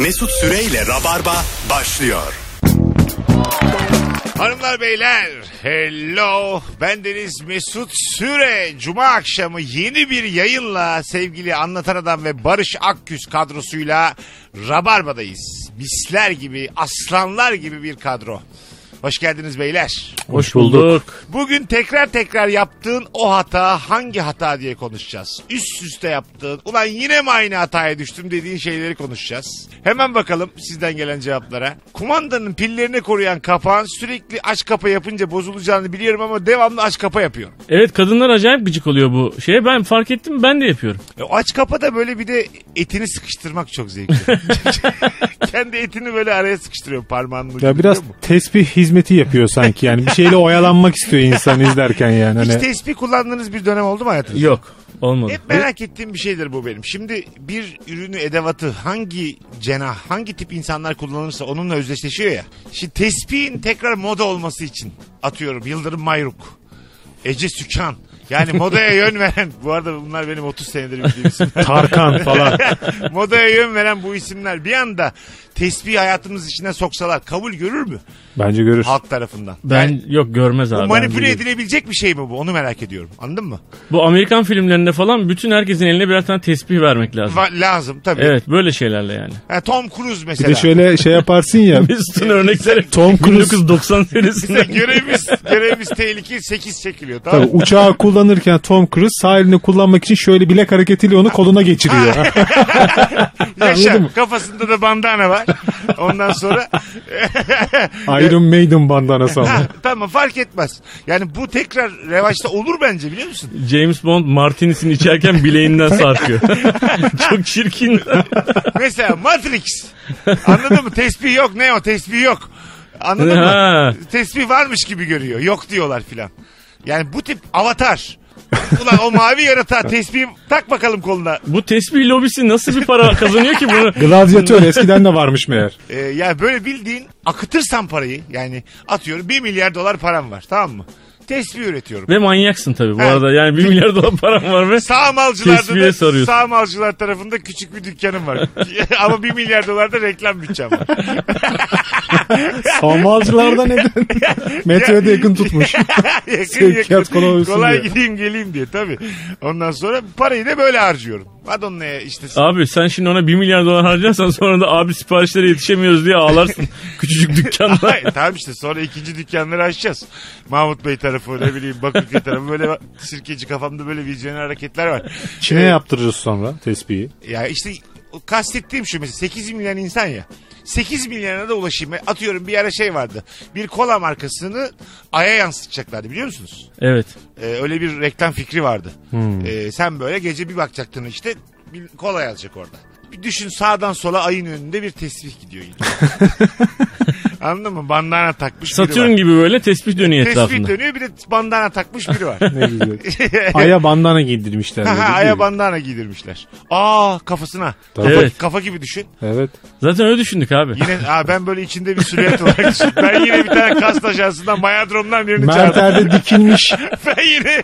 Mesut Süreyle Rabarba başlıyor. Hanımlar beyler hello ben Deniz Mesut Süre Cuma akşamı yeni bir yayınla sevgili Anlatan Adam ve Barış Akgüz kadrosuyla Rabarba'dayız. Misler gibi aslanlar gibi bir kadro. Hoş geldiniz beyler. Hoş bulduk. Bugün tekrar tekrar yaptığın o hata hangi hata diye konuşacağız. Üst üste yaptığın ulan yine mi aynı hataya düştüm dediğin şeyleri konuşacağız. Hemen bakalım sizden gelen cevaplara. Kumandanın pillerini koruyan kapağın sürekli aç kapa yapınca bozulacağını biliyorum ama devamlı aç kapa yapıyor. Evet kadınlar acayip gıcık oluyor bu şeye. Ben fark ettim ben de yapıyorum. E, o aç kapa da böyle bir de etini sıkıştırmak çok zevkli. Kendi etini böyle araya sıkıştırıyor parmağının. Ya biraz biliyor musun? tesbih hizmeti yapıyor sanki yani. Bir şeyle oyalanmak istiyor insan izlerken yani. Hiç Hani tespih kullandığınız bir dönem oldu mu hayatınızda? Yok olmadı. Hep merak ettiğim bir şeydir bu benim. Şimdi bir ürünü, edevatı hangi cenah, hangi tip insanlar kullanırsa onunla özdeşleşiyor ya. Şimdi tespihin tekrar moda olması için atıyorum Yıldırım Mayruk, Ece Sükan. Yani modaya yön veren, bu arada bunlar benim 30 senedir bildiğim isimler. Tarkan falan. modaya yön veren bu isimler bir anda tesbih hayatımız içine soksalar kabul görür mü Bence görür. halk tarafından? Ben Yani yok görmez abi. bu manipüle edilebilecek bir şey mi bu? Onu merak ediyorum. Anladın mı? Bu Amerikan filmlerinde falan bütün herkesin eline birer tane tesbih vermek lazım. Va- lazım tabii. Evet böyle şeylerle yani. Ha, Tom Cruise Bir mesela. de şöyle şey yaparsın ya. Mesut'un örnekleri Tom Cruise 1990 Bize senesinden. görevimiz, görevimiz tehlike 8 çekiliyor tamam Tabii uçağı kullanırken Tom Cruise sağ elini kullanmak için şöyle bilek hareketiyle onu koluna geçiriyor. Yaşa kafasında da bandana var. Ondan sonra Iron Maiden bandanası ama. tamam fark etmez. Yani bu tekrar revaçta olur bence biliyor musun? James Bond Martinis'ini içerken bileğinden sarkıyor. Çok çirkin. Mesela Matrix. Anladın mı? Tesbih yok ne o tesbih yok. Anladın Ha. mı? Tesbih varmış gibi görüyor. Yok diyorlar filan. Yani bu tip avatar. Ulan o mavi yaratığa tesbih tak bakalım koluna. Bu tesbih lobisi nasıl bir para kazanıyor ki bunu? Gladyatör eskiden de varmış meğer. Ee, yani böyle bildiğin akıtırsan parayı yani atıyorum 1 milyar dolar param var tamam mı? Tesbih üretiyorum. Ve manyaksın tabii bu Ha. arada. Yani 1 milyar dolar param var ve Sağ malcılarda Tesbihe da sarıyorsun. sağ malcılar tarafında küçük bir dükkanım var. Ama 1 milyar dolar da reklam bütçem var. Samalcılarda neden? Metroya da yakın tutmuş. yakın Sevkiyat yakın. kolay olsun Kolay diye. gideyim geleyim diye tabii. Ondan sonra parayı da böyle harcıyorum. Madonna'ya işte Abi sen şimdi ona 1 milyar dolar harcarsan sonra da abi siparişlere yetişemiyoruz diye ağlarsın. Küçücük dükkanda. Ay, tamam işte sonra ikinci dükkanları açacağız. Mahmut Bey tarafı ne bileyim Bakırköy tarafı böyle sirkeci kafamda böyle vizyoner hareketler var. Çin'e Ee, yaptırırız sonra tespihi. Ya işte kastettiğim şu mesela 8 milyon insan ya. 8 milyona da ulaşayım. Atıyorum bir ara şey vardı. Bir kola markasını aya yansıtacaklardı biliyor musunuz? Evet. Ee, öyle bir reklam fikri vardı. Ee, sen böyle gece bir bakacaktın işte bir kola yazacak orada. Bir düşün sağdan sola ayın önünde bir tesbih gidiyor yine. Anladın mı? Bandana takmış biri Satürn var. gibi böyle tesbih dönüyor Tesbih etrafında. dönüyor bir de bandana takmış biri var. Ne güzel. Aya bandana giydirmişler. Ha, böyle, ha, değil aya mi? bandana giydirmişler. Aa kafasına. Tabii. Evet. Kafa gibi düşün. Evet. Zaten öyle düşündük abi. Yine aa, ben böyle içinde bir silüet olarak düşün. Ben yine bir tane kas ajansından Mayadrom'dan birini çağırdım. Merterde dikilmiş. Ben yine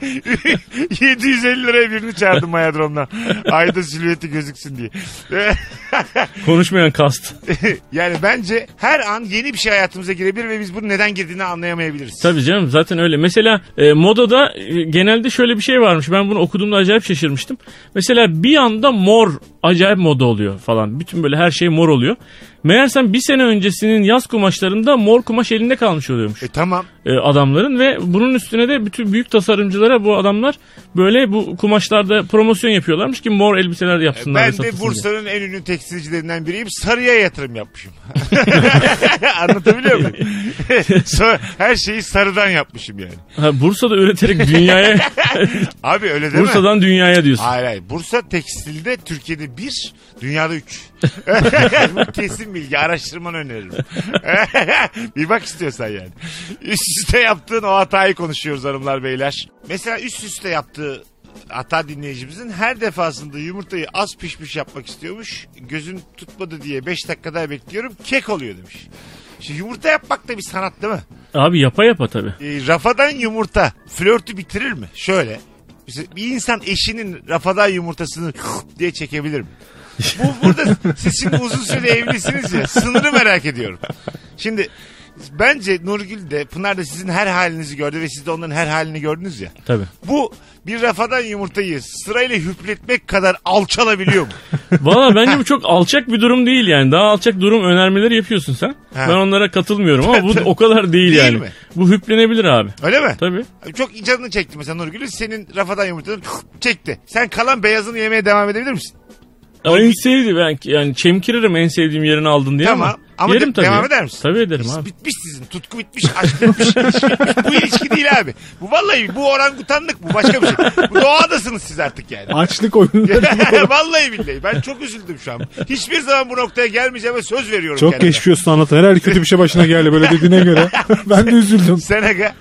750 liraya birini çağırdım Mayadrom'dan. Ayda silüeti gözüksün diye. Konuşmayan kast. yani bence her an yeni bir şey hayatımıza girebilir ve biz bunun neden girdiğini anlayamayabiliriz. Tabii canım zaten öyle. Mesela e, modada e, genelde şöyle bir şey varmış. Ben bunu okuduğumda acayip şaşırmıştım. Mesela bir anda mor acayip moda oluyor falan. Bütün böyle her şey mor oluyor. Meğersem bir sene öncesinin yaz kumaşlarında mor kumaş elinde kalmış oluyormuş E tamam. e, adamların ve bunun üstüne de bütün büyük tasarımcılara bu adamlar böyle bu kumaşlarda promosyon yapıyorlarmış ki mor elbiseler yapsınlar. ve Ben de diye. Bursa'nın en ünlü tekstilcilerinden biriyim. Sarıya yatırım yapmışım. Anlatabiliyor muyum? Her şeyi sarıdan yapmışım yani. Ha, Bursa'da üreterek dünyaya Abi öyle mi? Bursa'dan dünyaya diyorsun. Hayır hayır. Bursa tekstilde Türkiye'de bir, dünyada üç. Bu kesin bilgi. Araştırmanı öneririm. bir bak istiyorsan yani. Üst üste yaptığın o hatayı konuşuyoruz hanımlar beyler. Mesela üst üste yaptığı hata dinleyicimizin her defasında yumurtayı az pişmiş yapmak istiyormuş. Gözün tutmadı diye 5 dakika daha bekliyorum. Kek oluyor demiş. Şimdi yumurta yapmak da bir sanat değil mi? Abi yapa yapa tabii. E, rafadan yumurta flörtü bitirir mi? Şöyle. Bir insan eşinin rafadan yumurtasını diye çekebilir mi? Bu burada siz şimdi uzun süre evlisiniz ya. Sınırı merak ediyorum. Şimdi bence Nurgül de Pınar da sizin her halinizi gördü ve siz de onların her halini gördünüz ya. Tabii. Bu bir rafadan yumurtayı sırayla hüpletmek kadar alçalabiliyor mu? Valla bence bu çok alçak bir durum değil yani. Daha alçak durum önermeleri yapıyorsun sen. Ha. Ben onlara katılmıyorum ama bu o kadar değil, Değil yani. mi? Bu hüplenebilir abi. Öyle mi? Tabii. Çok canını çekti mesela Nurgül'ün senin rafadan yumurtanı çekti. Sen kalan beyazını yemeye devam edebilir misin? Ama en sevdiğim ben yani çemkiririm en sevdiğim yerini aldın diye Tamam. ama. Ama yerim de- tabii. devam eder misin? Tabii ederim abi. Bitmiş sizin. Tutku bitmiş, aşk bitmiş, ilişki bitmiş. Bu ilişki değil abi. Bu vallahi bu orangutanlık bu başka bir şey. Bu doğadasınız siz artık yani. Açlık oyunları. vallahi billahi ben çok üzüldüm şu an. Hiçbir zaman bu noktaya gelmeyeceğime söz veriyorum Çok kendime. geçmiş olsun anlatan. Herhalde kötü bir şey başına geldi böyle dediğine göre. ben de üzüldüm. Sen aga.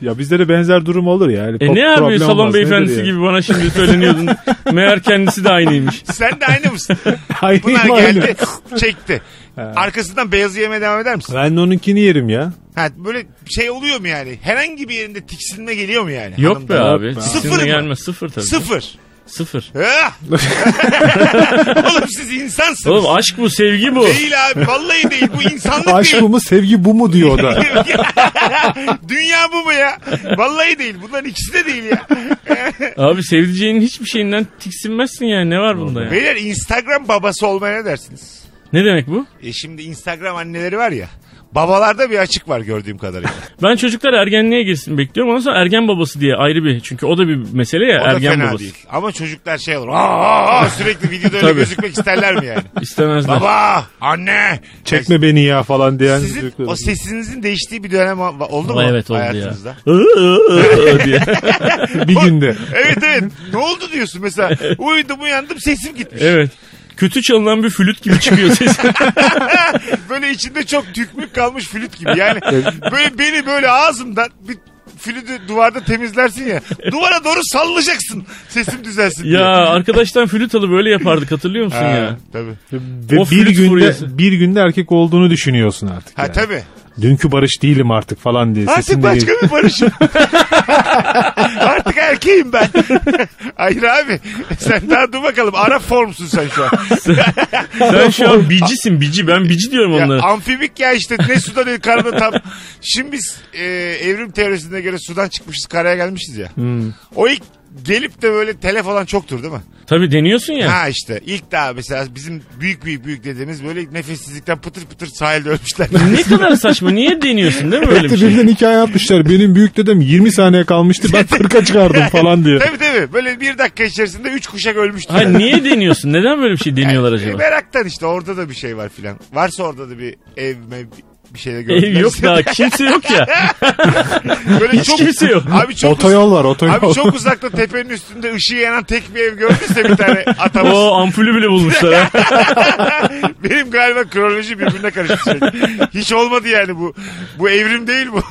Ya bizde de benzer durum olur ya. Yani E ne abi salon olmaz, beyefendisi gibi bana şimdi söyleniyordun. Meğer kendisi de aynıymış. Sen de aynı mısın? Aynı Pınar aynı. geldi çekti. Arkasından beyazı yemeye devam eder misin? Ben de onunkini yerim ya. Ha, böyle şey oluyor mu yani? Herhangi bir yerinde tiksinme geliyor mu yani? Yok be Hanımdan? abi. Sıfır Sıfır mı? gelmez sıfır tabii. Sıfır. Sıfır. Ah! Oğlum siz insansınız. Oğlum aşk bu sevgi bu. Değil abi vallahi değil bu insanlık Aşk değil. bu mu sevgi bu mu diyor o da. Dünya bu mu ya? Vallahi değil bunların ikisi de değil ya. Abi sevdiceğinin hiçbir şeyinden tiksinmezsin yani ne var bunda ya? Beyler Instagram babası olmaya ne dersiniz? Ne demek bu? E şimdi Instagram anneleri var ya. Babalarda bir açık var gördüğüm kadarıyla. Ben çocuklar ergenliğe girsin bekliyorum. Ondan sonra ergen babası diye ayrı bir. Çünkü o da bir mesele ya O da ergen fena babası. değil. Ama çocuklar şey olur. Aa, aa, aa, sürekli videoda öyle gözükmek isterler mi yani? İstemezler. Baba, anne. Çekme beni ya falan diyen. Sizin çocuklar. o sesinizin değiştiği bir dönem oldu mu? evet oldu hayatınızda? ya. diye. bir günde. evet evet. Ne oldu diyorsun mesela? Uyudum uyandım sesim gitmiş. Evet. Kötü çalınan bir flüt gibi çıkıyor ses. Böyle içinde çok tükmük kalmış flüt gibi. Yani böyle beni böyle ağzımdan bir flütü duvarda temizlersin ya. Duvara doğru sallayacaksın. Sesim düzelsin diye. ya arkadaştan flüt alıp böyle yapardık hatırlıyor musun Ha, ya? Tabii. Ve O bir günde furyası. bir günde erkek olduğunu düşünüyorsun artık. Ha yani. tabii. Dünkü barış değilim artık falan diye. Artık Sesin de başka bir barışım. Artık erkeğim ben. Hayır abi. Sen daha dur bakalım. Ara formsun sen şu an. Sen şu an bicisin bici. Ben bici diyorum Ya, onlara. amfibik ya işte ne suda ne karada tam. Şimdi biz e, evrim teorisine göre sudan çıkmışız karaya gelmişiz ya. Hmm. O ilk gelip de böyle telef olan çoktur değil mi? Tabii deniyorsun ya. Ha işte ilk daha mesela bizim büyük büyük büyük dediğimiz böyle nefessizlikten pıtır pıtır sahilde ölmüşler. Ne kadar saçma. Niye deniyorsun değil mi böyle bir şey? birbirinden hikaye yapmışlar. Benim büyük dedem 20 saniye kalmıştı. Ben 40'a çıkardım falan diye. tabii tabii böyle bir dakika içerisinde üç kuşak ölmüştü. Hayır niye deniyorsun? Neden böyle bir şey deniyorlar acaba? Meraktan işte orada da bir şey var filan. Varsa orada da bir ev mev bir şey gördüler. Ev yok daha kimse yok ya. Böyle Hiç kimse yok. Abi çok Otoyol var otoyol. Abi çok uzakta tepenin üstünde ışığı yanan tek bir ev gördüyse bir tane atamız. O ampulü bile bulmuşlar ha. Benim galiba kronoloji birbirine karıştı sürekli. Hiç olmadı yani bu. Bu evrim değil bu.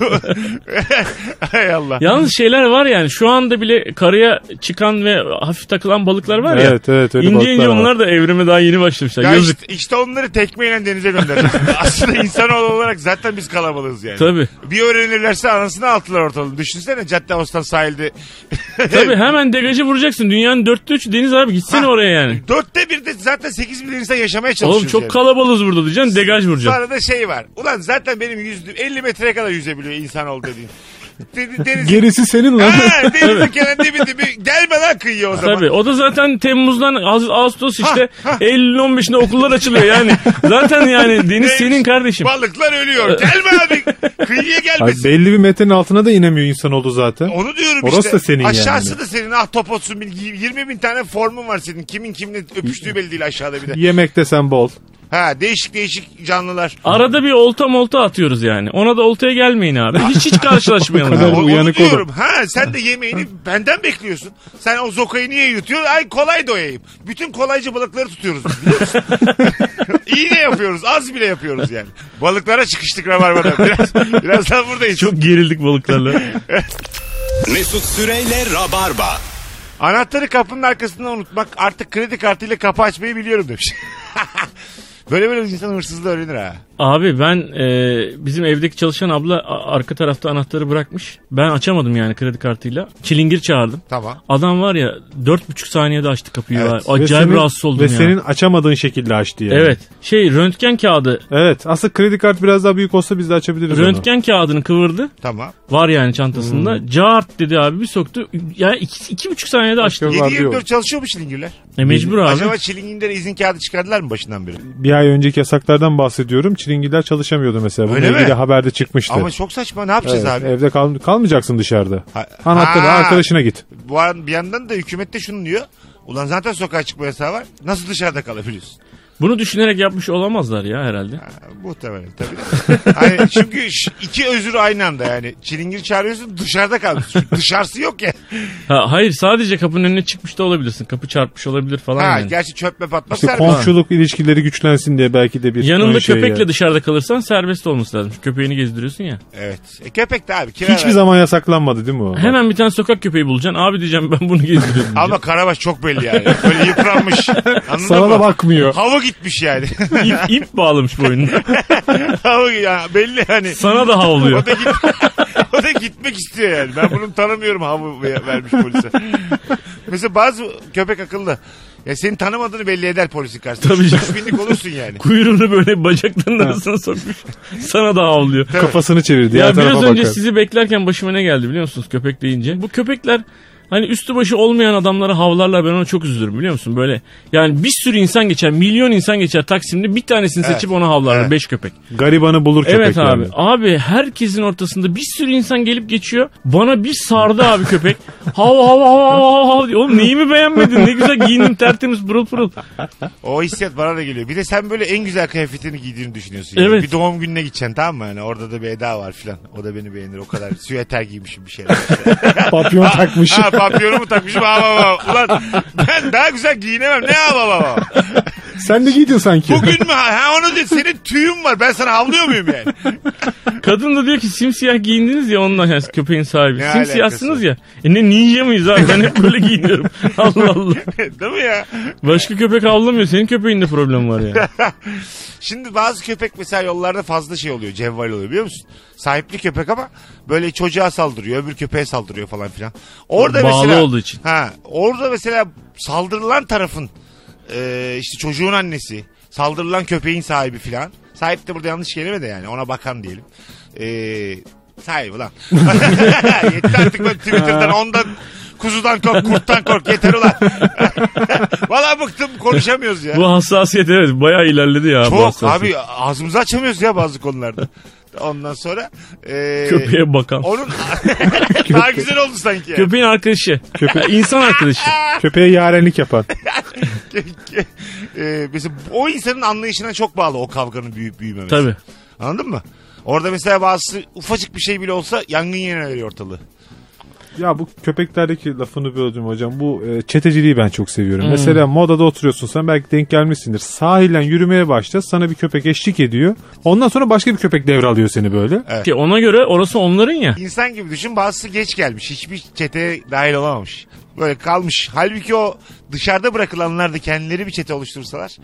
Hay Allah. Yalnız şeyler var yani şu anda bile karaya çıkan ve hafif takılan balıklar var ya. Evet evet öyle İnce balıklar ince var. onlar da evrime daha yeni başlamışlar. Ya Yazık. işte, işte onları tekmeyle denize göndereceğiz. Aslında insanoğlu olarak zaten biz kalabalığız yani. Tabii. Bir öğrenirlerse anasını altılar ortalığını. Düşünsene Cadde Ağustan sahilde. Tabii hemen degajı vuracaksın. Dünyanın dörtte üçü deniz abi gitsene Ha. oraya yani. Dörtte bir de zaten 8 milyon insan yaşamaya çalışıyoruz Oğlum çok kalabalığız burada diyeceksin degaj vuracaksın. Sonra da şey var. Ulan zaten benim yüzdüğüm 50 metreye kadar yüzebiliyor insanoğlu dediğin. De- Deniz, Gerisi senin lan. Ha, denizin kenarında dibi dibi. Gelme lan kıyıya o zaman. Tabii o da zaten Temmuz'dan Ağustos- Ağustos işte Eylül'ün 15'inde okullar açılıyor yani. Zaten yani deniz senin kardeşim. Balıklar ölüyor. Gelme abi. Kıyıya gelmesin. belli bir metrenin altına da inemiyor insan oldu zaten. Onu diyorum Orası işte. da senin Aşağısı yani. da senin. Ah topotsun. bil- 20 bin tane formun var senin. Kimin kimle öpüştüğü belli değil aşağıda bir de. Yemek desen bol. Ha değişik değişik canlılar. Arada bir olta molta atıyoruz yani. Ona da oltaya gelmeyin abi. Hiç hiç karşılaşmayalım. kadar onu uyanık diyorum. Ha sen de yemeğini benden bekliyorsun. Sen o zokayı niye yutuyorsun? Ay kolay doyayım. Bütün kolaycı balıkları tutuyoruz biz biliyor musun? İyi de yapıyoruz. Az bile yapıyoruz yani. Balıklara çıkıştık Rabarba'da. Biraz, birazdan buradayız. Çok gerildik balıklarla. Mesut Süreyle Rabarba. Anahtarı kapının arkasında unutmak artık kredi kartıyla kapı açmayı biliyorum demiş. Böyle böyle insan hırsızlığı öğrenir ha. Abi ben e, bizim evdeki çalışan abla a- arka tarafta anahtarı bırakmış. Ben açamadım yani kredi kartıyla. Çilingir çağırdım. Tamam. Adam var ya dört buçuk saniyede açtı kapıyı. Evet. Acayip senin- rahatsız oldum Ve ya. senin açamadığın şekilde açtı yani. Evet. Şey röntgen kağıdı. Evet. Aslında kredi kartı biraz daha büyük olsa biz de açabiliriz onu. Röntgen kağıdını kıvırdı. Tamam. Var yani çantasında. Hmm. Cart dedi abi bir soktu. Yani iki, iki buçuk saniyede açtı. Başka- Var 7-24 diyor. çalışıyor mu çilingirler? E mecbur abi. Acaba çilingirlere izin kağıdı çıkardılar mı başından beri? Bir ay önceki yasaklardan bahsediyorum. Çilingirler çalışamıyordu mesela. Bununla Öyle mi? ilgili haberde çıkmıştı. Ama çok saçma ne yapacağız Evet, abi? Evde kal- kalmayacaksın dışarıda. Ha- Anahtarı Ha. arkadaşına git. Bu an bir yandan da hükümet de şunu diyor. Ulan zaten sokağa çıkma yasağı var. Nasıl dışarıda kalabiliyorsun? Bunu düşünerek yapmış olamazlar ya herhalde. Ha, muhtemelen tabii. hani çünkü iki özür aynı anda yani. Çilingir çağırıyorsun dışarıda kalıyorsun. Çünkü Dışarısı yok ya. Ha, hayır sadece kapının önüne çıkmış da olabilirsin. Kapı çarpmış olabilir falan Ha, yani. gerçi çöp mü patmaz İşte serbest. komşuluk ilişkileri güçlensin diye belki de bir Yanında şey köpekle yani. dışarıda kalırsan serbest olması lazım. Çünkü Köpeğini gezdiriyorsun ya. Evet. E, köpek de abi. Kira Hiçbir ver. zaman yasaklanmadı değil mi o? Hemen bir tane sokak köpeği bulacaksın. Abi diyeceğim ben bunu gezdiriyorum. Ama Karabaş çok belli yani. Böyle yıpranmış. Anladın Sana mı? da bakmıyor. Hava gitmiş yani. ip, ip bağlamış boynuna. Hava ya belli hani. Sana da havlıyor. O da, git, o da gitmek istiyor yani. Ben bunu tanımıyorum ver- vermiş polise. Mesela bazı köpek akıllı. Ya seni tanımadığını belli eder polisin karşısında. Tabii canım. Üç binlik olursun yani. Kuyruğunu böyle bacaklarının arasına sokmuş. Sana da havlıyor. Kafasını çevir. Diğer Ya biraz önce bakar. sizi beklerken başıma ne geldi biliyor musunuz köpek deyince? Bu köpekler hani üstü başı olmayan adamlara havlarlar ben ona çok üzülürüm biliyor musun? Böyle yani bir sürü insan geçer milyon insan geçer Taksim'de bir tanesini Evet. seçip ona havlarlar Evet. beş köpek. Garibanı bulur köpek Evet abi. yani. Abi herkesin ortasında bir sürü insan gelip geçiyor. Bana bir sardı abi köpek. Hav hav hav hav hav diyor. Oğlum neyimi beğenmedin? Ne güzel giyindim tertemiz pırıl pırıl. O hissiyat bana da geliyor. Bir de sen böyle en güzel kıyafetini giydiğini düşünüyorsun. Yani. Evet. Bir doğum gününe gideceksin tamam mı? Yani orada da bir Eda var filan. O da beni beğenir. O kadar süeter giymişim bir şeyler. Papyon takmış. ha papyonumu takmışım. Ha. Ulan ben daha güzel giyinemem. Ne ha baba baba. Sen de giydin sanki. Bugün mü? Ha onu değil. Senin tüyün var. Ben sana havlıyor muyum yani? Kadın da diyor ki simsiyah giyindiniz ya ondan yani köpeğin sahibi. Ne Simsiyahsınız alakası? ya. E ne ninja mıyız abi? Ben hep böyle giyiniyorum. Allah Allah. Değil mi ya? Başka köpek avlamıyor. Senin köpeğinde problem var ya. Şimdi bazı köpek mesela yollarda fazla şey oluyor. Cevval oluyor biliyor musun? Sahipli köpek ama böyle çocuğa saldırıyor. Öbür köpeğe saldırıyor falan filan. Orada Bağlı mesela, olduğu için. Ha, orada mesela saldırılan tarafın e, işte çocuğun annesi, saldırılan köpeğin sahibi filan. Sahip de burada yanlış kelime de yani ona bakan diyelim. E, sahibi lan. Yeter artık ben Twitter'dan ondan kuzudan kork, kurttan kork yeter ulan. Bıktım konuşamıyoruz ya. Bu hassasiyet evet bayağı ilerledi ya. bu Çok hassasiyet. abi ağzımızı açamıyoruz ya bazı konularda. Ondan sonra e, Köpeğe bakan. onun daha güzel oldu sanki. yani. Köpeğin arkadaşı. Köpe- İnsan arkadaşı. Köpeğe yarenlik yapan. e, mesela o insanın anlayışına çok bağlı o kavganın büyüyüp büyümemesi. Tabii. Anladın mı? Orada mesela bazısı ufacık bir şey bile olsa yangın yerine veriyor ortalığı. Ya bu köpeklerdeki lafını böldüm hocam. Bu e, çeteciliği ben çok seviyorum. Hmm. Mesela modada oturuyorsun sen belki denk gelmişsindir. Sahilden yürümeye başla sana bir köpek eşlik ediyor. Ondan sonra başka bir köpek devralıyor seni böyle. Ki ona göre orası onların ya. İnsan gibi düşün bazısı geç gelmiş. Hiçbir çeteye dahil olamamış. Böyle kalmış. Halbuki o dışarıda bırakılanlar da kendileri bir çete oluştursalar.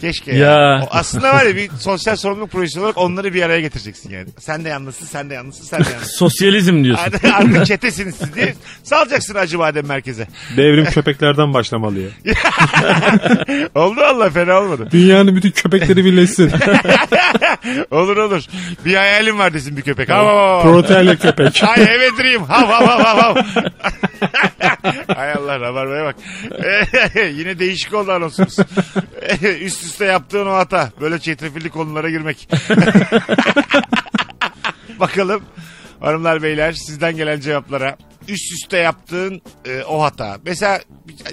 Keşke ya. Ya. O aslında var ya bir sosyal sorumluluk projesi olarak onları bir araya getireceksin yani. Sen de yalnızsın, sen de yalnızsın, sen de yalnızsın. Sosyalizm diyorsun. Artık, çetesiniz siz diye salacaksın Acı Badem merkeze. Devrim köpeklerden başlamalı ya. Oldu Allah fena olmadı. Dünyanın bütün köpekleri birleşsin. Olur olur. Bir hayalim var desin bir köpek. Hav. Proteinle köpek. Ay evet dream. Hav hav hav hav. Hay Allah rabarbaya bak. Yine değişik oldu anonsumuz. Üst üste yaptığın o hata. Böyle çetrefilli konulara girmek. Bakalım hanımlar beyler sizden gelen cevaplara. Üst üste yaptığın e, o hata. Mesela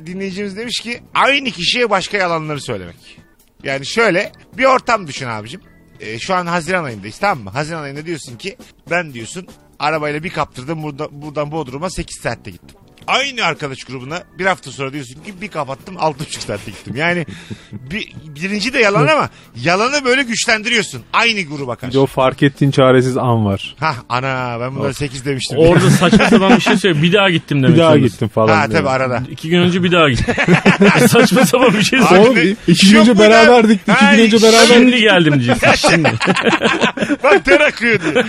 dinleyicimiz demiş ki aynı kişiye başka yalanları söylemek. Yani şöyle bir ortam düşün abicim. E, şu an Haziran ayındayız tamam mı? Haziran ayında diyorsun ki ben diyorsun arabayla bir kaptırdım buradan, buradan Bodrum'a 8 saatte gittim. Aynı arkadaş grubuna bir hafta sonra diyorsun ki bir kapattım 6,5 saatte gittim. Yani bir, birinci de yalan ama yalanı böyle güçlendiriyorsun. Aynı gruba Bir karşı. de o fark ettiğin çaresiz an var. Hah ana ben bunlara 8 demiştim. Orada saçma sapan bir şey söyle. Bir daha gittim demek Bir daha zorundasın. gittim falan. Ha diyor. tabii arada. İki gün önce bir daha gittim. saçma sapan bir şey Abi söyle. Oğlum ne- iki gün Yok önce mu da- beraberdik. iki Ha, gün önce şimdi- beraber. Şimdi geldim diyeceksin. Şimdi. Bak ter akıyor diye.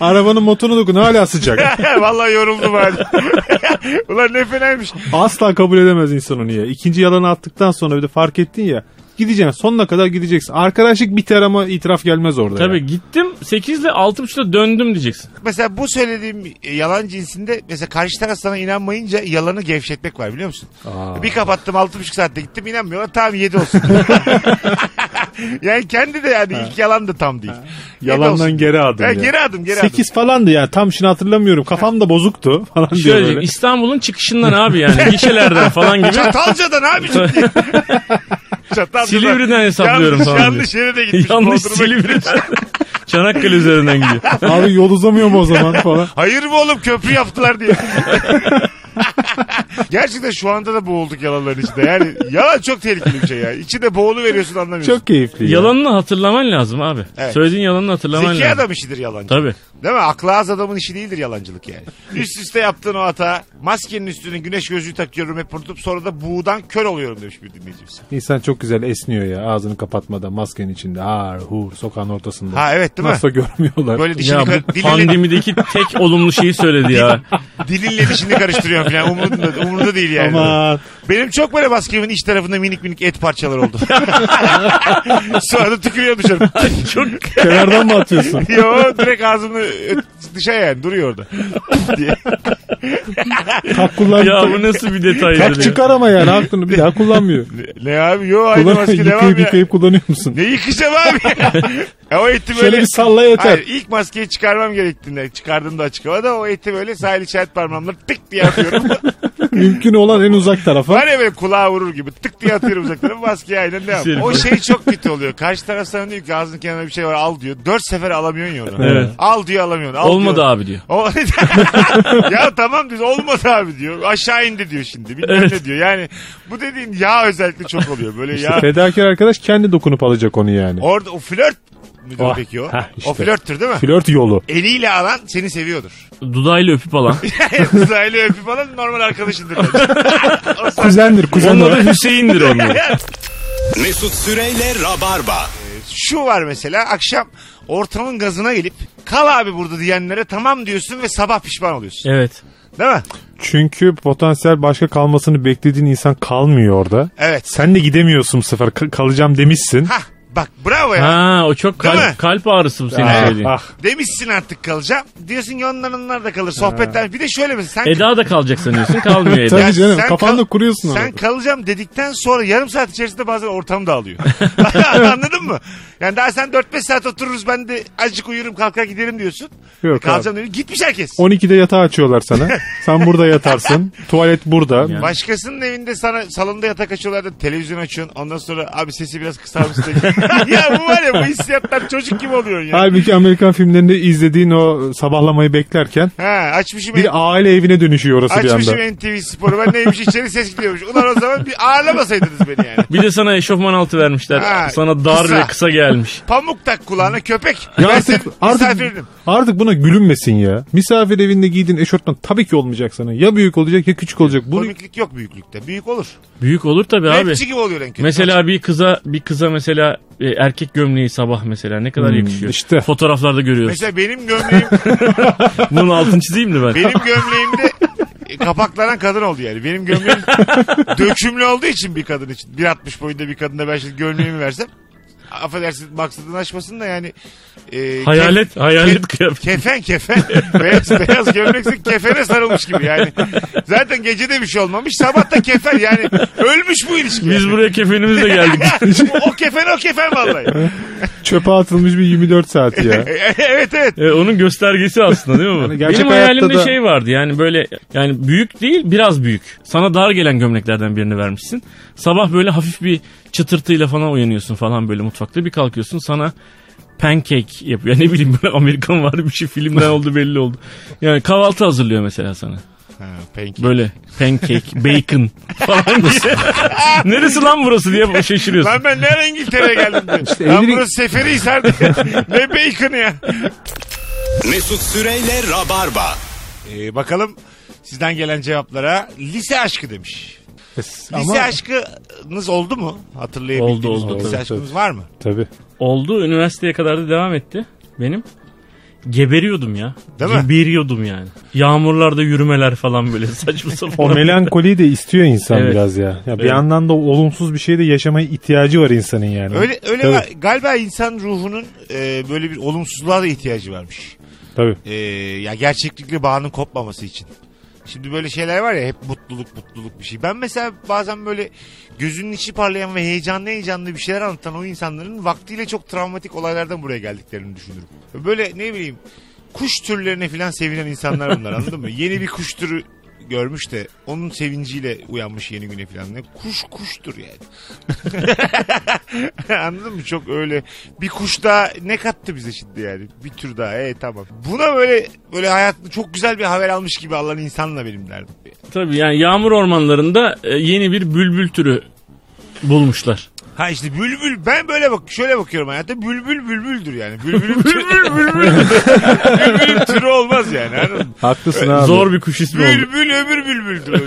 Arabanın motoruna dokun hala sıcak. Vallahi yoruldum hadi. Ulan ne fenaymış. Asla kabul edemez insan onu ya. İkinci yalanı attıktan sonra bir de fark ettin ya. Gideceksin sonuna kadar gideceksin. Arkadaşlık biter ama itiraf gelmez orada. Tabii ya. gittim 8 ile 6.30'da döndüm diyeceksin. Mesela bu söylediğim yalan cinsinde mesela karşı taraf sana inanmayınca yalanı gevşetmek var biliyor musun? Aa. Bir kapattım 6,5 saatte gittim inanmıyorlar tamam 7 olsun. yani kendi de yani ilk yalan da tam değil. Yalandan olsun. geri adım Ha, ya. geri adım geri adım. 8 falandı ya tam şimdi hatırlamıyorum. Kafam da bozuktu falan diyor Şöyle böyle. İstanbul'un çıkışından abi yani gişelerden falan gibi. Çatalca'dan. Çatalca'dan. Silivri'den hesaplıyorum yanlış, falan Yanlış yere de gitmiş. Yanlış Silivri'den. Çanakkale üzerinden gidiyor. Abi yol uzamıyor mu o zaman falan. Hayır mı oğlum köprü yaptılar diye. Gerçekten şu anda da boğulduk yalanların içinde. Yani yalan çok tehlikeli bir şey ya. İçinde boğulu veriyorsun anlamıyorsun. Çok keyifli ya. Yalanını hatırlaman lazım abi. Evet. Söylediğin yalanını hatırlaman Zeki lazım. adam işidir yalancı. Tabii. Değil mi? Aklı az adamın işi değildir yalancılık yani. Üst üste yaptığın o hata maskenin üstüne güneş gözlüğü takıyorum hep unutup sonra da buğudan kör oluyorum demiş bir dinleyicimiz. İnsan çok güzel esniyor ya ağzını kapatmadan maskenin içinde. Har hur sokağın ortasında. Ha evet değil mi? Nasıl görmüyorlar. Böyle dişini Ya kar- bu dilinle, pandemideki tek olumlu şeyi söyledi ya. dilinle dişini karıştırıyorsun falan. Umurunda, umurunda değil yani. Aman. Benim çok böyle maskemin iç tarafında minik minik et parçaları oldu. Sonra da tükürüyor dışarı. Çok Kenardan mı atıyorsun? Yo direkt ağzımı dışarı yani duruyor orada. diye. Kalk kullan. ya bu nasıl bir detaydır Kalk çıkar ama yani aklını bir daha kullanmıyor. Ne, ne abi yo aynı Kullan, maske devam yıkayıp ya. yıkayıp kullanıyor musun? Ne yıkayacağım abi? ya, o eti böyle... Şöyle bir salla yeter. Hayır ilk maskeyi çıkarmam gerektiğinde çıkardığımda açık havada o eti böyle sahil işaret parmağımla tık diye atıyorum. Mümkün olan en uzak tarafa. Var ya böyle kulağa vurur gibi tık diye atıyorum uzak tarafa maskeyi aynen devam. Şey- O şey çok kötü oluyor. Karşı taraf sana diyor ki ağzının kenarında bir şey var al diyor. Dört sefer alamıyorsun ya onu. Evet. Al diyor alamıyorsun. Al Olmadı diyor. abi diyor. O... ya tamam diyor olmadı abi diyor. Aşağı indi diyor şimdi. Bilmem Evet. ne diyor. Yani bu dediğin yağ özellikle çok oluyor. Böyle İşte yağ. fedakar arkadaş kendi dokunup alacak onu yani. Orada o flört müdür Oh, peki o? heh, işte. O flörttür değil mi? Flört yolu. Eliyle alan seni seviyordur. Dudağıyla öpüp alan. Uzaylı öpüp alan normal arkadaşındır. Kuzendir kuzen Onun adı Hüseyin'dir onun. Mesut Süreyle Rabarba. Şu var mesela akşam ortamın gazına gelip kal abi burada diyenlere tamam diyorsun ve sabah pişman oluyorsun. Evet. Değil mi? Çünkü potansiyel başka kalmasını beklediğin insan kalmıyor orada. Evet. Sen de gidemiyorsun bu sefer. Ka- kalacağım demişsin. Hah bak bravo ya. Ha o çok Değil mi? kalp, kalp ağrısı bu senin Ah, söylediğin. ah. Demişsin artık kalacağım. Diyorsun ki onlar onlar da kalır. Sohbetler. Bir de şöyle mesela sen Eda da kalacak sanıyorsun kalmıyor Eda. Tabii Ya canım sen kafanda kal- kuruyorsun. Sen kalacağım dedikten sonra yarım saat içerisinde bazen ortam dağılıyor. Anladın mı? Yani daha sen 4-5 saat otururuz ben de azıcık uyurum kalkar giderim diyorsun. Yok kalacağım diyor. Gitmiş herkes. 12'de yatağı açıyorlar sana. Sen burada yatarsın. Tuvalet burada. Başkasının evinde sana salonda yatak açıyorlar da televizyon açıyorsun. Ondan sonra abi sesi biraz kısar mısın? ya bu var ya bu hissiyatlar çocuk gibi oluyorsun ya. Halbuki Amerikan filmlerinde izlediğin o sabahlamayı beklerken Ha, açmışım, bir aile evine dönüşüyor orası bir açmışım anda. NTV Spor'u. Ben neymiş içeri ses gidiyormuş. Ulan o zaman bir ağırlamasaydınız beni yani. Bir de sana eşofman altı vermişler. Ha, sana dar kısa. ve kısa gelmiş. Pamuk tak kulağına köpek. Ya ben artık, senin artık, misafirinim. artık buna gülünmesin ya. Misafir evinde giydiğin eşortman tabii ki olmayacak sana. Ya büyük olacak ya küçük olacak. Bunu Komiklik yok büyüklükte. Büyük olur. Büyük olur tabii abi. Rapçi gibi oluyor en kötü. Mesela bir kıza bir kıza mesela e, erkek gömleği sabah mesela ne kadar Hmm, yakışıyor. işte. Fotoğraflarda görüyoruz. Mesela benim gömleğim Bunun altını çizeyim mi ben? benim gömleğimde kapaklanan kadın oldu yani. Benim gömleğim dökümlü olduğu için bir kadın için. 1.60 boyunda bir kadına ben şimdi gömleğimi versem affedersin maksadını aşmasın da yani e, Hayalet, kef- hayalet kef- kıyafet. kefen kefen beyaz, beyaz gömlekse kefene sarılmış gibi yani. Zaten gecede bir şey olmamış sabah da kefen yani ölmüş bu ilişki. Biz yani. buraya kefenimizle geldik. o kefen o kefen vallahi. çöpe atılmış bir 24 saat ya. evet evet. E, onun göstergesi aslında değil mi bu? Yani gerçek Benim hayalimde da- şey vardı yani böyle yani büyük değil biraz büyük. Sana dar gelen gömleklerden birini vermişsin. Sabah böyle hafif bir çıtırtıyla falan uyanıyorsun falan böyle mutfakta bir kalkıyorsun sana pancake yapıyor. Ne bileyim böyle Amerikan var bir şey filmden oldu belli oldu. Yani kahvaltı hazırlıyor mesela sana. Ha, pancake. Böyle pancake, bacon falan diye. Neresi lan burası diye şaşırıyorsun. Lan ben nereye İngiltere'ye geldim diye. İşte Lan evlilik- burası Seferihisar diye. ne bacon'ı ya. Mesut Süreyle Rabarba. Ee, bakalım sizden gelen cevaplara. Lise aşkı demiş. Lise Ama aşkınız oldu mu? Hatırlayabildiğiniz Oldu, oldu. Lise Tabii, aşkınız tabii. var mı? tabii. Oldu üniversiteye kadar da devam etti benim. Geberiyordum ya. Değil mi? Geberiyordum yani. Yağmurlarda yürümeler falan böyle saçma sapan. O melankoliyi de istiyor insan Evet. biraz ya. ya bir Evet. yandan da olumsuz bir şeyde yaşamaya ihtiyacı var insanın yani. Öyle öyle Tabii. var. Galiba insan ruhunun e, böyle bir olumsuzluğa da ihtiyacı varmış. Tabii. E, ya gerçeklikle bağının kopmaması için. Şimdi böyle şeyler var ya hep mutluluk mutluluk bir şey. Ben mesela bazen böyle gözünün içi parlayan ve heyecanlı heyecanlı bir şeyler anlatan o insanların vaktiyle çok travmatik olaylardan buraya geldiklerini düşünürüm. Böyle ne bileyim kuş türlerine falan sevinen insanlar bunlar anladın mı? Yeni bir kuş türü görmüş de onun sevinciyle uyanmış yeni güne falan. Ne kuş kuştur yani. Anladın mı? Çok öyle. Bir kuş daha ne kattı bize şimdi yani? Bir tür daha. Evet tamam. Buna böyle böyle hayatında çok güzel bir haber almış gibi alan insanla benim derdim. Tabii yani yağmur ormanlarında e, yeni bir bülbül türü bulmuşlar. Ha işte bülbül ben böyle bak şöyle bakıyorum hayata bülbül bülbüldür yani. Bülbülün türü, bülbülün türü olmaz yani. Anladın mı? Haklısın abi. Zor bir kuş ismi oldu. Bülbül öbür bülbüldür.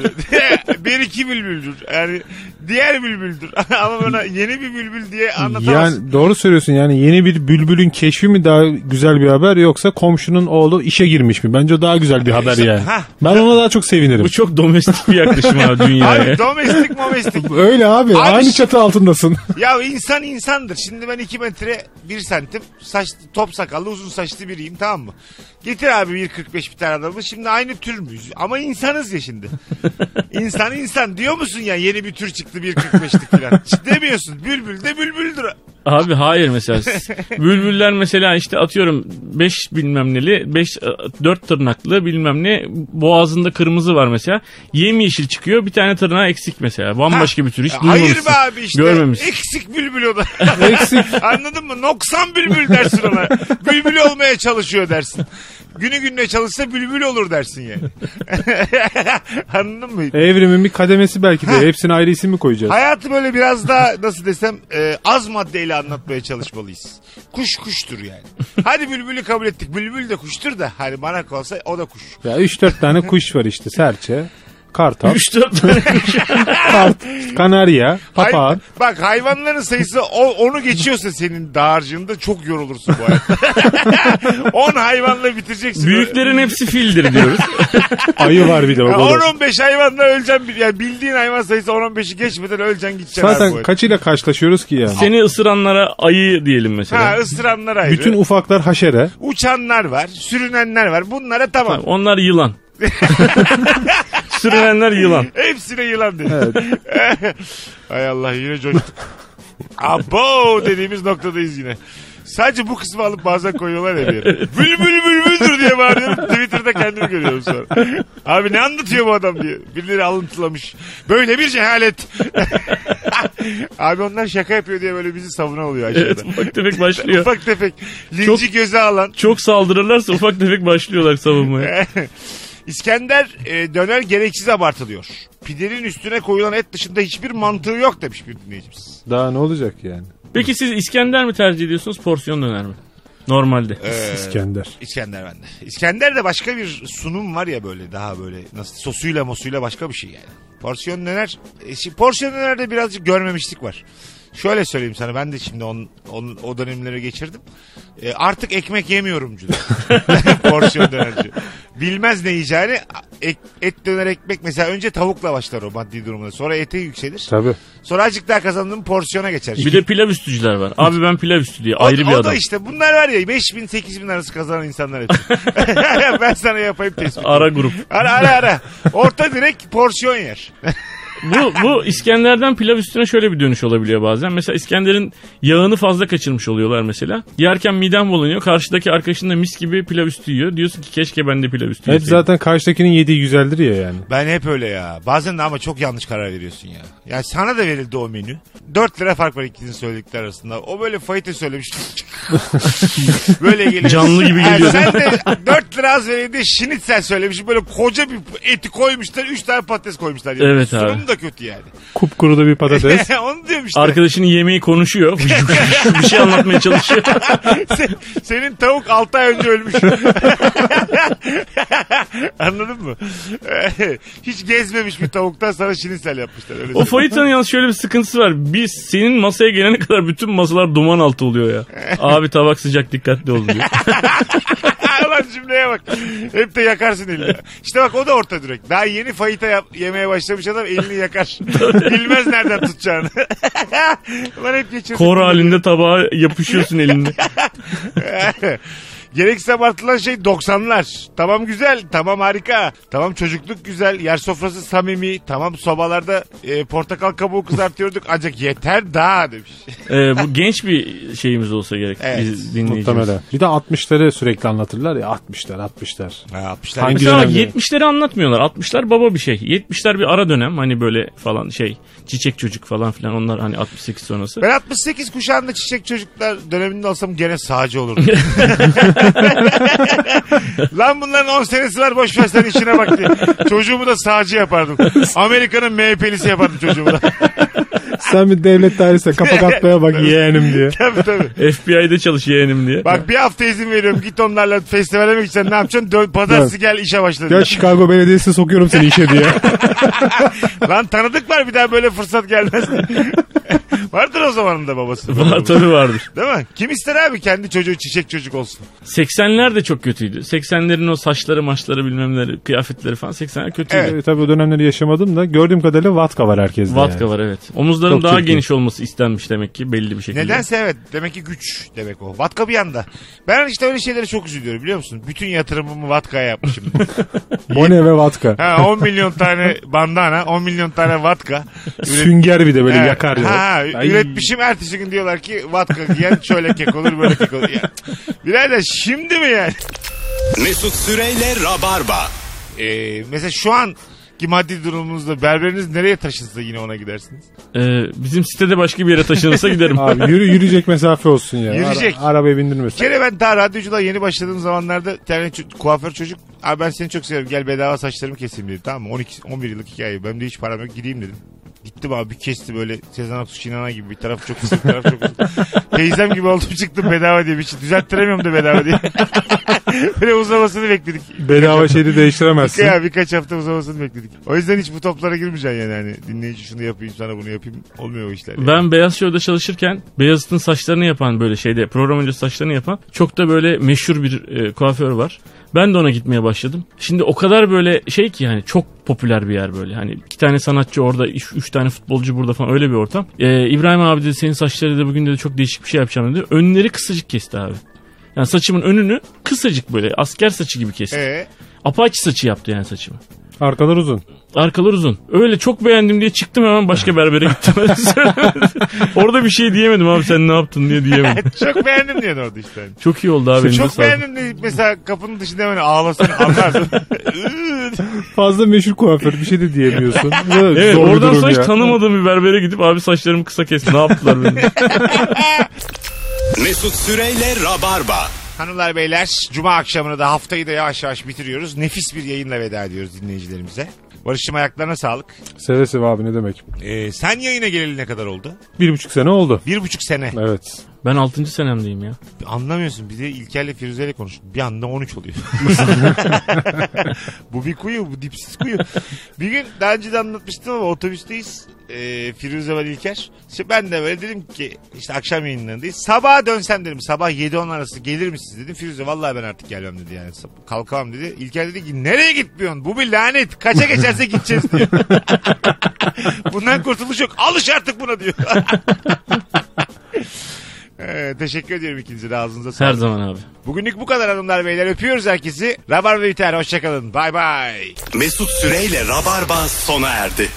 bir iki bülbüldür. Yani diğer bülbüldür. Ama bana yeni bir bülbül diye anlatamazsın. Yani doğru söylüyorsun yani yeni bir bülbülün keşfi mi daha güzel bir haber yoksa komşunun oğlu işe girmiş mi? Bence o daha güzel bir haber yani. Ben ona daha çok sevinirim. Bu çok domestik bir yaklaşım abi dünyaya. Abi domestik momestik. Öyle abi, Abi aynı çatı altındasın. Ya insan insandır. Şimdi ben 2 metre 1 santim saçlı, top sakallı uzun saçlı biriyim tamam mı? Getir abi 1.45 bir tane adamı. Şimdi aynı tür müyüz? Ama insanız ya şimdi. İnsan insan diyor musun ya yeni bir tür çıktı 1.45'lik falan. Hiç demiyorsun. Bülbül de bülbüldür. Abi hayır mesela. Bülbüller mesela işte atıyorum 5 bilmem neli 5 4 tırnaklı bilmem ne boğazında kırmızı var mesela. Yemyeşil çıkıyor bir tane tırnağı eksik mesela. Bambaşka bir tür hiç Hayır duymamışsın. be abi işte. Görmemişsin. Eksik bülbül o da. Eksik. Anladın mı? Noksan bülbül dersin ona. Bülbül olmaya çalışıyor dersin. Günü gününe çalışsa bülbül olur dersin yani. Anladın mı? Evrimin bir kademesi belki de. Ha. Hepsine ayrı isim mi koyacağız? Hayatı böyle biraz daha nasıl desem e, az maddeyle anlatmaya çalışmalıyız. Kuş kuştur yani. Hadi bülbülü kabul ettik. Bülbül de kuştur da hani bana kalsa o da kuş. Ya 3-4 tane kuş var işte. Serçe, kartal, 3-4 tane kuş. kart, kanarya, papağan. Hay- bak hayvanların sayısı o, onu geçiyorsa senin dağarcığında çok yorulursun bu hayatta. 10 hayvanla bitireceksin. Büyüklerin hepsi fildir diyoruz. Ayı var bir de. o da. 10-15 hayvanla öleceksin. Yani bildiğin hayvan sayısı 10-15'i geçmeden öleceksin gideceksin abi bu Zaten hayatta. kaçıyla karşılaşıyoruz ki yani. Seni ısıranlara ayı diyelim mesela. Ha ısıranlar ayrı. Bütün ufaklar haşere. Uçanlar var, sürünenler var. Bunlara tamam. Onlar yılan. Sürünenler yılan. Hepsine yılan dedi. Hay Allah yine coştuk. Abo dediğimiz noktadayız yine. Sadece bu kısmı alıp bazen koyuyorlar ya bir yere. Bülbül bülbüldür diye bağırıyorum. Twitter'da kendimi görüyorum sonra. Abi ne anlatıyor bu adam diye. Birileri alıntılamış. Böyle bir cehalet. Abi onlar şaka yapıyor diye böyle bizi savunan oluyor aşağıda. Evet ufak tefek başlıyor. Ufak tefek. Linci Çok- göze alan. Çok saldırırlarsa ufak tefek başlıyorlar savunmaya. İskender e, döner gereksiz abartılıyor. Pidenin üstüne koyulan et dışında hiçbir mantığı yok demiş bir dinleyicimiz. Daha ne olacak yani? Peki siz İskender mi tercih ediyorsunuz porsiyon döner mi? Normalde. İskender. İskender bende. İskender de başka bir sunum var ya böyle daha böyle nasıl sosuyla mosuyla başka bir şey yani. Porsiyon döner. E, porsiyon dönerde birazcık görmemişlik var. Şöyle söyleyeyim sana ben de şimdi on, on- o dönemleri geçirdim. E, artık ekmek yemiyorumcu. porsiyon dönerci. Bilmez ne yiyeceğini ek- et döner ekmek mesela önce tavukla başlar o maddi durumda. Sonra ete yükselir. Tabii. Sonra azıcık daha kazandığım porsiyona geçer. Bir de pilav üstücüler var. Abi ben pilav üstü diye ayrı o, bir o adam. da işte bunlar var ya 5 bin 8 bin arası kazanan insanlar hepsi. ben sana yapayım tespit. Ara grup. Ara ara ara. Orta direkt porsiyon yer. Bu, bu İskender'den pilav üstüne şöyle bir dönüş olabiliyor bazen. Mesela İskender'in yağını fazla kaçırmış oluyorlar mesela. Yerken midem bulanıyor. Karşıdaki arkadaşın da mis gibi pilav üstü yiyor. Diyorsun ki keşke ben de pilav üstü Hep yeseydim. zaten karşıdakinin yediği güzeldir ya yani. Ben hep öyle ya. Bazen de ama çok yanlış karar veriyorsun ya. Ya sana da verildi o menü. 4 lira fark var ikisinin söyledikleri arasında. O böyle fayita söylemiş. böyle geliyor. Canlı gibi geliyor. sen de 4 lira az verildi şinitsel söylemiş. Böyle koca bir eti koymuşlar. 3 tane patates koymuşlar. Yani. Evet abi. Sunum da kötü yani. Kupkuru da bir patates. Onu diyorum işte. Arkadaşının yemeği konuşuyor. bir şey anlatmaya çalışıyor. Se- Senin tavuk 6 ay önce ölmüş. Anladın mı? Hiç gezmemiş bir tavuktan sana şinisel yapmışlar. Öyle O fajitanın yalnız şöyle bir sıkıntısı var. Biz senin masaya gelene kadar bütün masalar duman altı oluyor ya. Abi tabak sıcak dikkatli ol diyor. Lan cümleye bak. Hep de yakarsın elini. İşte bak o da orta direkt. Daha yeni fayita yap- yemeye başlamış adam elini yakar. Bilmez nereden tutacağını. Lan hep geçiyorsun. Kor halinde tabağa yapışıyorsun elinde. Gereksiz abartılan şey 90'lar. Tamam güzel, tamam harika. Tamam çocukluk güzel, yer sofrası samimi. Tamam sobalarda e, portakal kabuğu kızartıyorduk. Ancak yeter daha demiş. Ee, bu genç bir şeyimiz olsa gerek. Evet, biz dinleyicimiz. Muhtemelen. Bir de 60'ları sürekli anlatırlar ya 60'lar 60'lar. Ha, yapmışlar. Hangi Mesela dönemde? 70'leri anlatmıyorlar. 60'lar baba bir şey. 70'ler bir ara dönem. Hani böyle falan şey. Çiçek çocuk falan filan. Onlar hani 68 sonrası. Ben 68 kuşağında çiçek çocuklar döneminde olsam gene sağcı olurdum. Lan bunların 10 senesi var boş ver sen işine bak diye. Çocuğumu da sağcı yapardım. Amerika'nın MHP'lisi yapardım çocuğumu da. Sen bir devlet dairesine kapak atmaya bak yeğenim diye. tabii tabii. FBI'de çalış yeğenim diye. Bak bir hafta izin veriyorum git onlarla festivale mi gideceksin ne yapacaksın? Dön, pazartesi gel işe başla. Gel Chicago Belediyesi'ne sokuyorum seni işe diye. Lan tanıdık var bir daha böyle fırsat gelmez. Vardır o zamanında babası. Var tabii vardır. Değil mi? Kim ister abi kendi çocuğu çiçek çocuk olsun? 80'ler de çok kötüydü. 80'lerin o saçları maçları bilmemleri kıyafetleri falan 80'ler kötüydü. Evet. Tabii o dönemleri yaşamadım da gördüğüm kadarıyla vatka var herkeste. Vatka yani. var evet. Omuzların Çok daha çirkin. geniş olması istenmiş demek ki belli bir şekilde. Nedense evet. Demek ki güç demek o. Vatka bir yanda. Ben işte öyle şeylere çok üzülüyorum biliyor musun? Bütün yatırımımı Vatka'ya yapmışım. Bone ve vatka. ha, 10 milyon tane bandana, 10 milyon tane Vatka. Sünger bir de böyle Evet. yakar ya. Ha, Ay. üretmişim ertesi gün diyorlar ki Vatka giyen şöyle kek olur böyle kek olur. Ya, birader şimdi mi yani? Mesut Süreyle Rabarba. Ee, mesela şu an ki maddi durumunuzda berberiniz nereye taşınsa yine ona gidersiniz. Ee, bizim sitede başka bir yere taşınırsa giderim. Abi yürü, yürüyecek mesafe olsun ya. Yürüyecek. Ara, arabaya bindirmesin. kere ben daha radyoculuğa yeni başladığım zamanlarda tane ço- kuaför çocuk abi ben seni çok seviyorum gel bedava saçlarımı keseyim dedi tamam mı 12 11 yıllık hikaye benim de hiç param yok gideyim dedim. Gittim abi bir kesti böyle Sezen Aksu Şinana gibi bir taraf çok kısa bir taraf çok uzun. Teyzem gibi oldum çıktım bedava diye bir şey düzelttiremiyorum da bedava diye. böyle uzamasını bekledik. Bedava şeyi değiştiremezsin. Ya birkaç hafta uzamasını bekledik. O yüzden hiç bu toplara girmeyeceksin yani. Hani dinleyici şunu yapayım sana bunu yapayım. Olmuyor o işler. yani. Ben Beyaz Show'da çalışırken Beyazıt'ın saçlarını yapan böyle şeyde program öncesi saçlarını yapan çok da böyle meşhur bir e, kuaför var. Ben de ona gitmeye başladım. Şimdi o kadar böyle şey ki yani çok popüler bir yer böyle. Hani iki tane sanatçı orada, üç, üç tane futbolcu burada falan öyle bir ortam. Ee, İbrahim abi dedi senin saçları da bugün dedi çok değişik bir şey yapacağım dedi. Önleri kısacık kesti abi. Yani saçımın önünü kısacık böyle asker saçı gibi kesti. Ee, Apache saçı yaptı yani saçımı. Arkalar uzun. Arkalar uzun. Öyle çok beğendim diye çıktım hemen başka berbere gittim. Orada bir şey diyemedim abi sen ne yaptın diye diyemedim. çok beğendim diye orada işte. Çok iyi oldu abi. Çok beğendim diye mesela kapının dışında hemen ağlasın anlardın. Fazla meşhur kuaför bir şey de diyemiyorsun. Evet zor bir oradan sonra hiç tanımadığım bir berbere gidip abi saçlarımı kısa kes ne yaptılar benim. Mesut Süreyle Rabarba. Hanımlar beyler cuma akşamını da haftayı da yavaş yavaş bitiriyoruz. Nefis bir yayınla veda ediyoruz dinleyicilerimize. Barış'cığım ayaklarına sağlık. Seve seve abi ne demek. Ee, sen yayına geleli ne kadar oldu? Bir buçuk sene oldu. Bir buçuk sene. Evet. Ben 6. senemdeyim ya. Anlamıyorsun. Bir de İlker'le Firuze'yle konuştuk. Bir anda 13 oluyor. bu bir kuyu. Bu dipsiz kuyu. Bir gün daha önce de anlatmıştım ama otobüsteyiz. Ee, Firuze var İlker. İşte ben de böyle dedim ki işte akşam yayınlarındayız. Sabaha dönsem dedim. Sabah 7-10 arası gelir misiniz dedim. Firuze vallahi ben artık gelmem dedi yani. Kalkamam dedi. İlker dedi ki nereye gitmiyorsun? Bu bir lanet. Kaça geçerse gideceğiz diyor. Bundan kurtuluş yok. Alış artık buna diyor. Ee, teşekkür ediyorum ikinize de ağzınıza Her sağlık. zaman abi. Bugünlük bu kadar hanımlar beyler öpüyoruz herkesi. Rabar ve biter hoşçakalın. Bay bay. Mesut Süreyle Rabarba sona erdi.